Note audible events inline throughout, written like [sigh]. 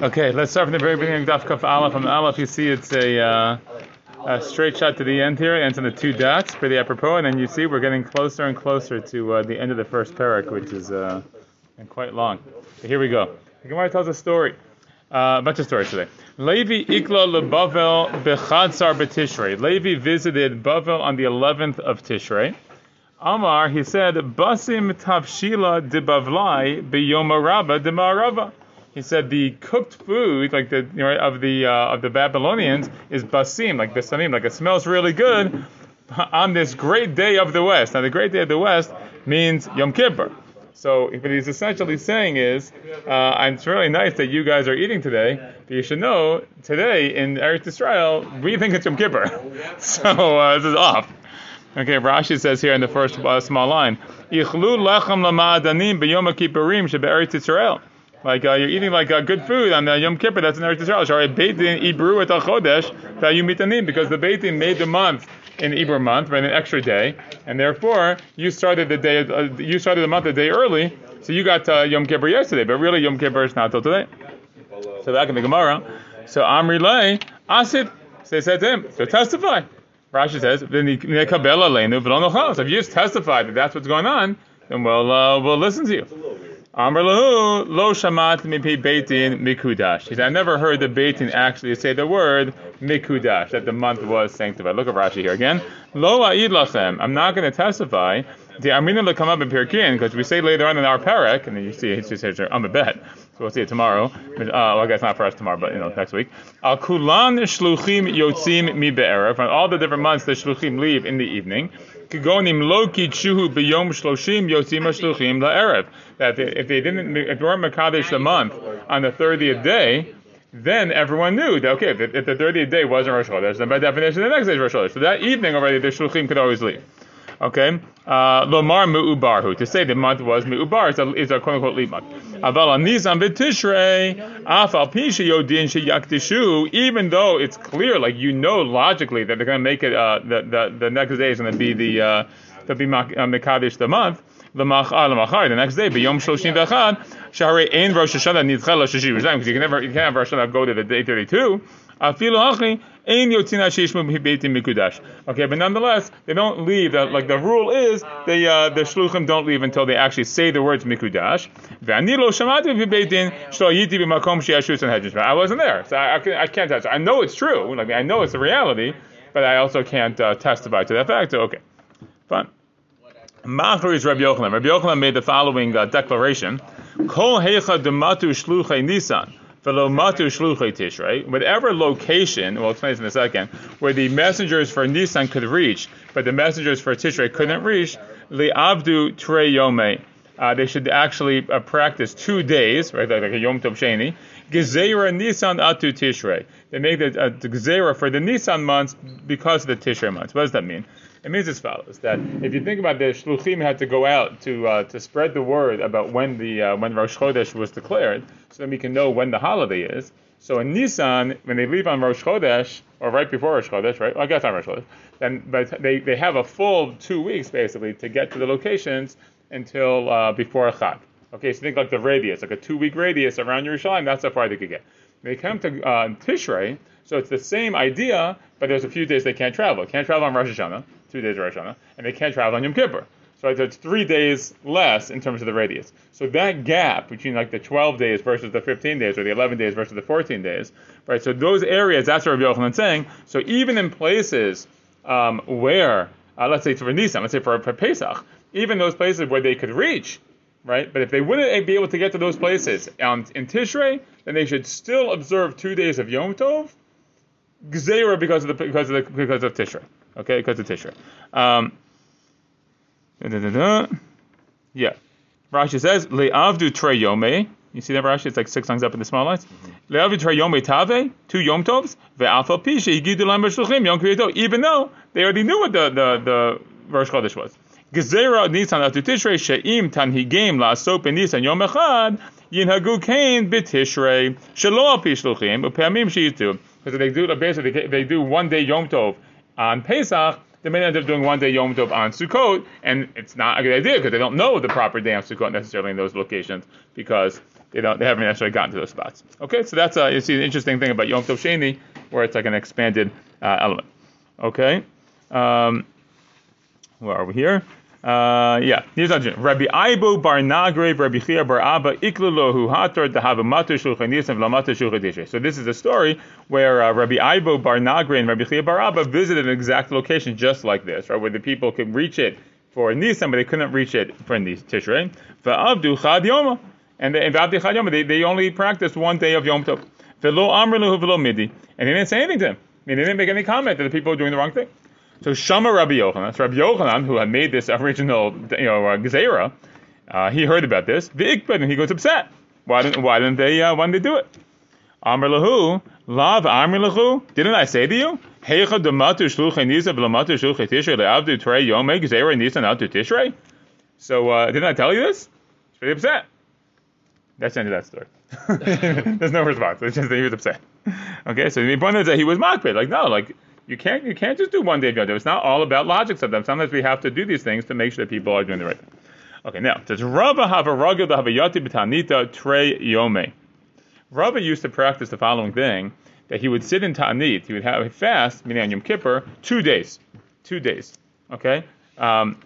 Okay, let's start from the very beginning Daf Kaf Aleph. From Aleph, you see it's a, uh, a straight shot to the end here. It ends on the two dots, pretty apropos, and then you see we're getting closer and closer to uh, the end of the first parak, which is uh, quite long. So here we go. The Gemara tells a story, uh, a bunch of stories today. Levi ikla leBavel bechadsar betishrei. Levi visited Bavel on the 11th of Tishrei. Amar, he said, Basim tavshila de bavlai beyoma rabba de marava he said the cooked food, like the you know, of the uh, of the Babylonians, is basim, like basamim, like it smells really good on this great day of the West. Now, the great day of the West means Yom Kippur. So, what he's essentially saying is, uh, it's really nice that you guys are eating today, but you should know today in Eretz Israel we think it's Yom Kippur. [laughs] so uh, this is off. Okay, Rashi says here in the first uh, small line, "Ichlu lechem lama'adanim b'yom kippurim shebe'eretz Israel." Like uh, you're eating like uh, good food on uh, Yom Kippur. That's in the Eretz Yisrael. Shari Beit Din Ibru et Chodesh Mitanim because the Beit Din made the month in Ibru month, right, an extra day, and therefore you started the day. Uh, you started the month a day early, so you got uh, Yom Kippur yesterday. But really, Yom Kippur is not till today. So back in the Gemara, so Amri Lay Asid. So they said to him, so testify. Rashi says, if you just testified that that's what's going on, then we'll uh, we'll listen to you. Amr lo shamat mipi beit din mikudash. He said, I never heard the beitin actually say the word mikudash, that the month was sanctified. Look at Rashi here again. Lo a'id lachem. I'm not going to testify. The Amina will come up in Pirkin, because we say later on in our parak, and you see it says I'm a bet. So we'll see it tomorrow. Uh, well, I guess not for us tomorrow, but you know next week. Al kulan shluchim yotzim mi be'erev. From all the different months, the shluchim leave in the evening. Kigonim loki chuhu b'yom shloshim la'erev. That if they didn't, if they weren't makadesh the month on the thirtieth day, then everyone knew that okay, if, if the thirtieth day wasn't Rosh Chodesh, then by definition the next day is Rosh Chodesh. So that evening already, the shluchim could always leave. Okay, uh, lomar mu'ubarhu. To say the month was mu'ubar is a, is a quote unquote leap month. Aval nisan b'tishrei afal pisha yodin sheyaktishu. Even though it's clear, like you know logically that they're going to make it, uh, the, the the next day is going to be the uh, to be uh, mekadesh the month. The next day, b'yom shloshim v'achad, shahari ein rosh hashanah lo shishi because you can never you can't have rosh hashanah go to the day thirty two. Okay, but nonetheless, they don't leave. Like the rule is, they uh, the shluchim don't leave until they actually say the words mikudash. I wasn't there, so I, I can't touch. I know it's true. Like I know it's a reality, but I also can't uh, testify to that fact. Okay, fine. Machar is Rabbi Yochanan. Rabbi Yochanan made the following uh, declaration: Kol heicha dematu shluchay nisan. Whatever location, we'll explain this in a second, where the messengers for Nissan could reach, but the messengers for Tishrei couldn't reach, li'avdu tre yome. Uh, they should actually uh, practice two days, right, like, like a Yom Tov Sheni. Gezerah Nisan atu Tishrei. They make the, uh, Gezerah for the Nisan months because of the Tishrei months. What does that mean? It means as follows: that if you think about the shluchim had to go out to uh, to spread the word about when the uh, when Rosh Chodesh was declared, so that we can know when the holiday is. So in Nisan, when they leave on Rosh Chodesh or right before Rosh Chodesh, right? Well, I guess on Rosh Chodesh. Then, but they, they have a full two weeks basically to get to the locations until uh, before Chag. Okay, so think like the radius, like a two-week radius around Yerushalayim. That's how far they could get. They come to uh, Tishrei, so it's the same idea, but there's a few days they can't travel. Can't travel on Rosh Hashanah two days of Rosh Hashanah, and they can't travel on Yom Kippur. So it's three days less in terms of the radius. So that gap between like the 12 days versus the 15 days, or the 11 days versus the 14 days, right? So those areas, that's what Rabbi Yochanan is saying. So even in places um, where, uh, let's say for Nisan, let's say for, for Pesach, even those places where they could reach, right? But if they wouldn't be able to get to those places um, in Tishrei, then they should still observe two days of Yom Tov, Gzeira because of the because of the because of Tishrei. Okay, because of Tishrei. Um, yeah. Rashi says, Le'avdu tre yome. You see that Rashi? It's like six lines up in the small lines. Mm-hmm. Le'avdu tre yome tave, two yom tovs, ve'alfa pisha yigidu lam b'shluchim yom kriyato. Even though they already knew what the, the, the Rosh Chodesh was. Gezerah nisan atu tishrei she'im tanhigim la'asop nisan yom echad yinhagu kain b'tishrei shelo al pi shluchim u'pe'amim sheyitu. Because they do, basically, they do one day yom tov on Pesach, they may end up doing one day Yom Tov on Sukkot, and it's not a good idea because they don't know the proper day on Sukkot necessarily in those locations because they don't they haven't actually gotten to those spots. Okay, so that's uh, you see the interesting thing about Yom Tov Sheni, where it's like an expanded uh, element. Okay, um, where are we here? Uh, yeah, here's Ajin. Rabbi Aibo bar Nagre, Rabbi Chia bar Abba, Iklulohu Hator, Dahavamatu Shulchanis, and Vlamatu Shulchadisha. So this is a story where uh, Rabbi Aibo bar Nagre and Rabbi Chia bar Abba visited an exact location just like this, right, where the people could reach it for Nisan, but they couldn't reach it for Nis Tishrei. Va'avdu Chad Yoma. And they, they, they only practiced one day of Yom Tov. Velo Velo Midi. And they didn't say anything to him. I mean, they didn't make any comment that the people were doing the wrong thing. So Shama Rabbi Yochanan, that's Rabbi Yochanan, who had made this original, you know, uh, uh, he heard about this. The V'ikbed, and he goes upset. Why didn't, why didn't they, uh, why didn't they do it? Amr lahu, lav amr lahu, didn't I say to you? Heicha dematu shluchei nisa v'lamatu shluchei tishrei le'avdu trei yomei Gezerah nisa natu tishrei? So, uh, didn't I tell you this? He's pretty upset. That's the end of that story. [laughs] There's no response. It's just that he was upset. Okay, so the point is that he was mocked. Like, no, like, you can't you can't just do one day of Yom It's not all about logic sometimes. Sometimes we have to do these things to make sure that people are doing the right thing. Okay, now does Rava have a ragil have a yati b'tanita trey yome? Rava used to practice the following thing: that he would sit in ta'anit, he would have a fast, meaning on Yom Kippur, two days, two days. Okay. Um,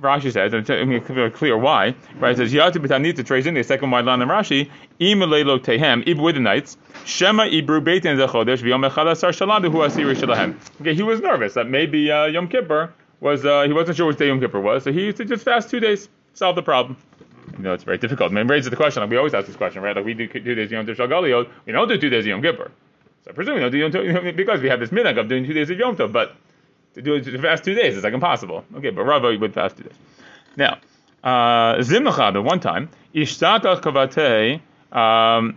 Rashi says, and I'm going to clear why. Right? It says Yati b'tanita trays in the second wide line of Rashi. Imalelo tehem ib with the nights. Shema ibru beit din zechodesh v'yom echad asar shaladu hu asiri shalahem. Okay, he was nervous that maybe uh, Yom Kippur was uh, he wasn't sure which day Yom Kippur was, so he used to just fast two days, solve the problem. You know, it's very difficult. I mean, it raises the question. Like we always ask this question, right? Like we do two days Yom Tov we don't do two days Yom Kippur. So presumably, we don't do Yom [laughs] because we have this minhag of doing two days of Yom Tov, but to do it to fast two days It's like impossible. Okay, but Rava would fast two days. Now, uh, Zimnacha, one time, Ishtaka Kavate, um,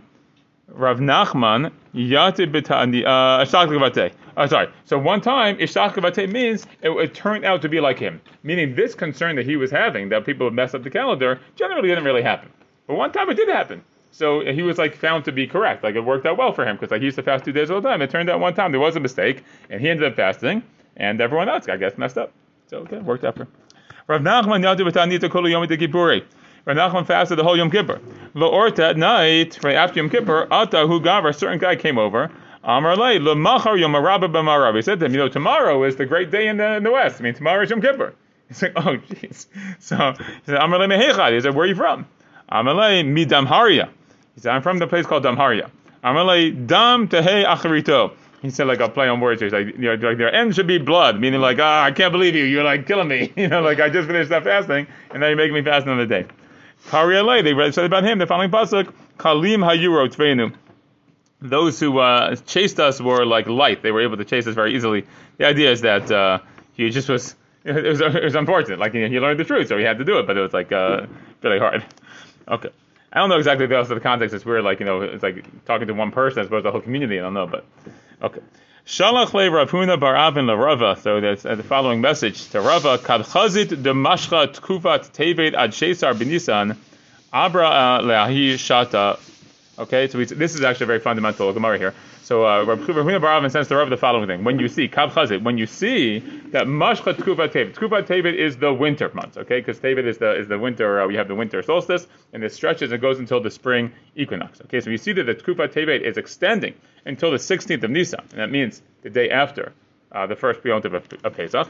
Rav Nachman, Yate B'tani, uh, Kavate. Uh, sorry. So one time, Ishtaka Kavate means it, it, turned out to be like him. Meaning this concern that he was having, that people would mess up the calendar, generally didn't really happen. But one time it did happen. So he was like found to be correct. Like it worked out well for him because like he used to fast two days all the time. It turned out one time there was a mistake and he ended up fasting and everyone else I guess messed up. So okay, worked out for. Rav Nachman yadu b'tanita kol yom kippuri. Rav Nachman fasted the whole Yom Kippur. Lo orta at night, right after Yom Kippur, ata hu gavar, a certain guy came over. Amar lei lo machar yom b'marab. He said to him, you know, tomorrow is the great day in the, in the west. I mean, tomorrow is Yom Kippur. [laughs] He's like, oh, jeez. [laughs] So he said, Amar lei mehechad. He said, where are you from? Amar lei mi damharia. He said, I'm from the place called Damharia. Amar lei dam tehei acharito he said like a play on words. He's like, you know, like their end should be blood, meaning like, ah, I can't believe you. You're like killing me. [laughs] You know, like I just finished that fasting, and now you're making me fast another day. Kari they said about him the following pasuk: Kalim hayuro tvenu. Those who uh, chased us were like light; they were able to chase us very easily. The idea is that uh, he just was. [laughs] It was, it was unfortunate. Like you know, he learned the truth, so he had to do it, but it was like uh, really hard. [laughs] Okay. I don't know exactly the the context. It's weird, like you know, it's like talking to one person as opposed to the whole community. I don't know, but okay. Shalach le Rav Huna bar Avin la Rava. So that's uh, the following message to Rava: Kad chazit demashcha tkufat tevet ad shesar benisan abra uh, leahi shata. Okay, so we, this is actually a very fundamental Gemara here. So uh, Rabbi Huna Barav sends the Rav the following thing: When you see Kav Chazit, when you see that Mashcha Tkuva Tevet, Tkuva Tevet is the winter months, okay? Because Tevet is the is the winter. Uh, we have the winter solstice, and it stretches and goes until the spring equinox. Okay, so you see that the Tkuva Tevet is extending until the 16th of Nisan, and that means the day after uh, the first Yom of, of Pesach.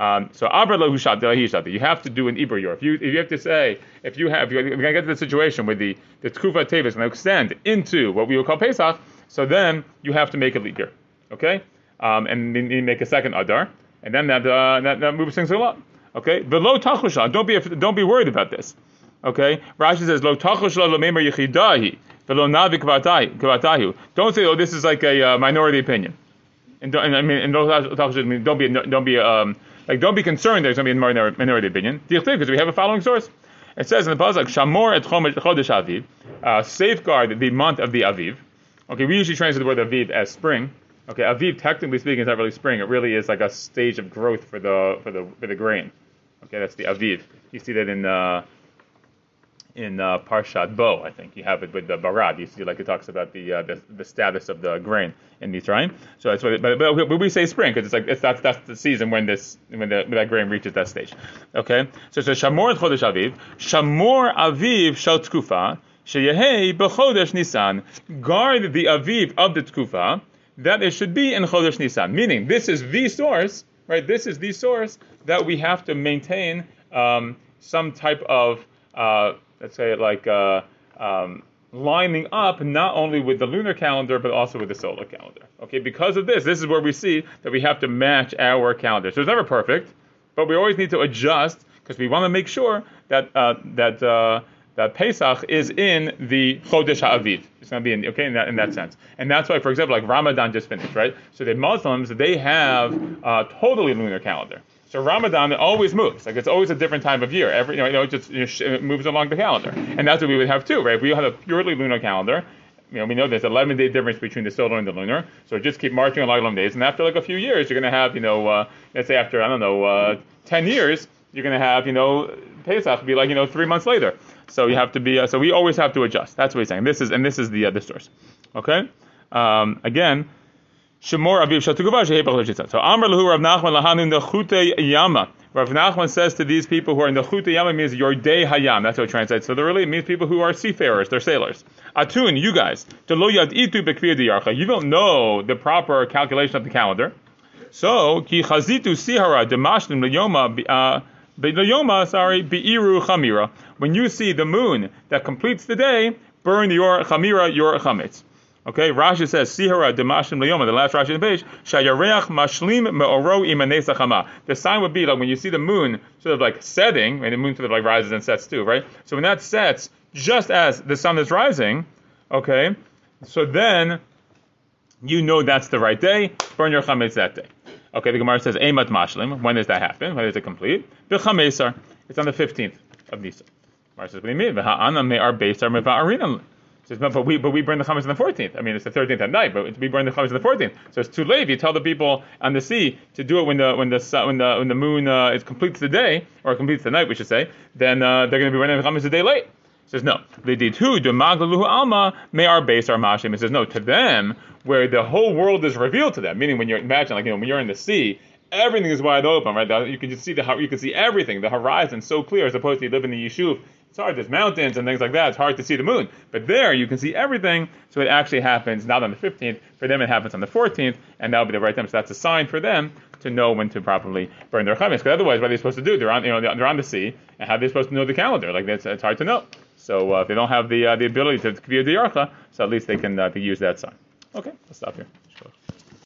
Um, so Abra You have to do an Ibr If you if you have to say if you have you're going to get to the situation where the the Tkuva Tevet is going to extend into what we would call Pesach so then you have to make a leap year, okay? Um, and then you make a second adar, and then that uh, that, that moves things along. Okay, but lo tachusha, don't be don't be worried about this. Okay, Rashi says lo tachusha lo memer yichidahi velo navi kavatahu. Don't say oh this is like a uh, minority opinion. And, and I mean and don't, don't be don't be um, like don't be concerned there's going to be a minority opinion. Because we have a following source. It says in the pasuk shamor et chodesh aviv, uh, safeguard the month of the aviv. Okay, we usually translate the word aviv as spring. Okay, aviv, technically speaking, is not really spring. It really is like a stage of growth for the for the for the grain. Okay, that's the aviv. You see that in uh, in uh, Parshat Bo, I think you have it with the Barad. You see, like it talks about the uh, the, the, status of the grain in Mitzrayim. So that's what. It, but, but, we say spring because it's like it's that's that's the season when this when, the, when that grain reaches that stage. Okay, so so Shamor Chodesh Aviv, Shamor Aviv Shal Tkufa. Sheyehei b'chodesh Nisan. Guard the aviv of the tkufa that it should be in chodesh Nisan. Meaning, this is the source, right? This is the source that we have to maintain um, some type of, uh, let's say, it like. Uh, um, lining up not only with the lunar calendar but also with the solar calendar. Okay, because of this, this is where we see that we have to match our calendar. So it's never perfect, but we always need to adjust because we want to make sure that uh, that uh, that Pesach is in the Chodesh Ha'aviv. It's going to be in okay in that in that sense, and that's why, for example, like Ramadan just finished, right? So the Muslims they have a totally lunar calendar. So Ramadan always moves. Like it's always a different time of year. Every you know, you know it just you know, it moves along the calendar, and that's what we would have too, right? We had a purely lunar calendar. You know, we know there's 11 day difference between the solar and the lunar, so just keep marching along 11 days, and after like a few years, you're going to have, you know, uh, let's say after I don't know, uh, 10 years, you're going to have, you know, Pesach be like, you know, three months later. So you have to be, uh, so we always have to adjust. That's what he's saying. This is, and this is the uh, the source. Okay. Um, again, Shemor Aviv So Amr Lahu Rav Nachman Lahanin the Chute Yama. Rav Nachman says to these people who are in the Chute Yama means your day Hayam. That's what it translates. So literally it means people who are seafarers. They're sailors. Atun, you guys. You don't know the proper calculation of the calendar. So Ki Chazitu Sihara Demashnim Layoma. Uh, Yoma, sorry, Be'iru Chamira. When you see the moon that completes the day, burn your Chamira, your Chametz. Okay, Rashi says, Sihara demashim leyoma, the last Rashi on the page, Shayareach mashlim me'oro imanesa The sign would be like when you see the moon sort of like setting, and the moon sort of like rises and sets too, right? So when that sets, just as the sun is rising, okay, so then you know that's the right day, burn your chametz that day. Okay, the Gemara says, Eimat mashlim, when does that happen? When is it complete? B'chamesar, it's on the 15th of Nisan. Gemara says, what do you mean? But we but we burn the chametz on the 14th. I mean, it's the 13th at night, but we burn the chametz on the 14th. So it's too late. If you tell the people on the sea to do it when the when the when the when the moon uh, is completes the day or completes the night, we should say, then uh, they're going to be burning the chametz a day late. It says no. They did who demagluhu alma may our base our mashim. It says no to them where the whole world is revealed to them. Meaning when you're imagine like you know when you're in the sea everything is wide open, right? You can just see the you can see everything. The horizon so clear as opposed to you live in the yishuv it's hard. There's mountains and things like that. It's hard to see the moon. But there, you can see everything. So it actually happens not on the 15th. For them, it happens on the 14th, and that will be the right time. So that's a sign for them to know when to properly burn their chametz. Because otherwise, what are they supposed to do? They're on, you know, they're on the sea, and how are they supposed to know the calendar? Like it's, it's hard to know. So uh, if they don't have the uh, the ability to be a diyarcha, so at least they can uh, use that sign. Okay, let's stop here.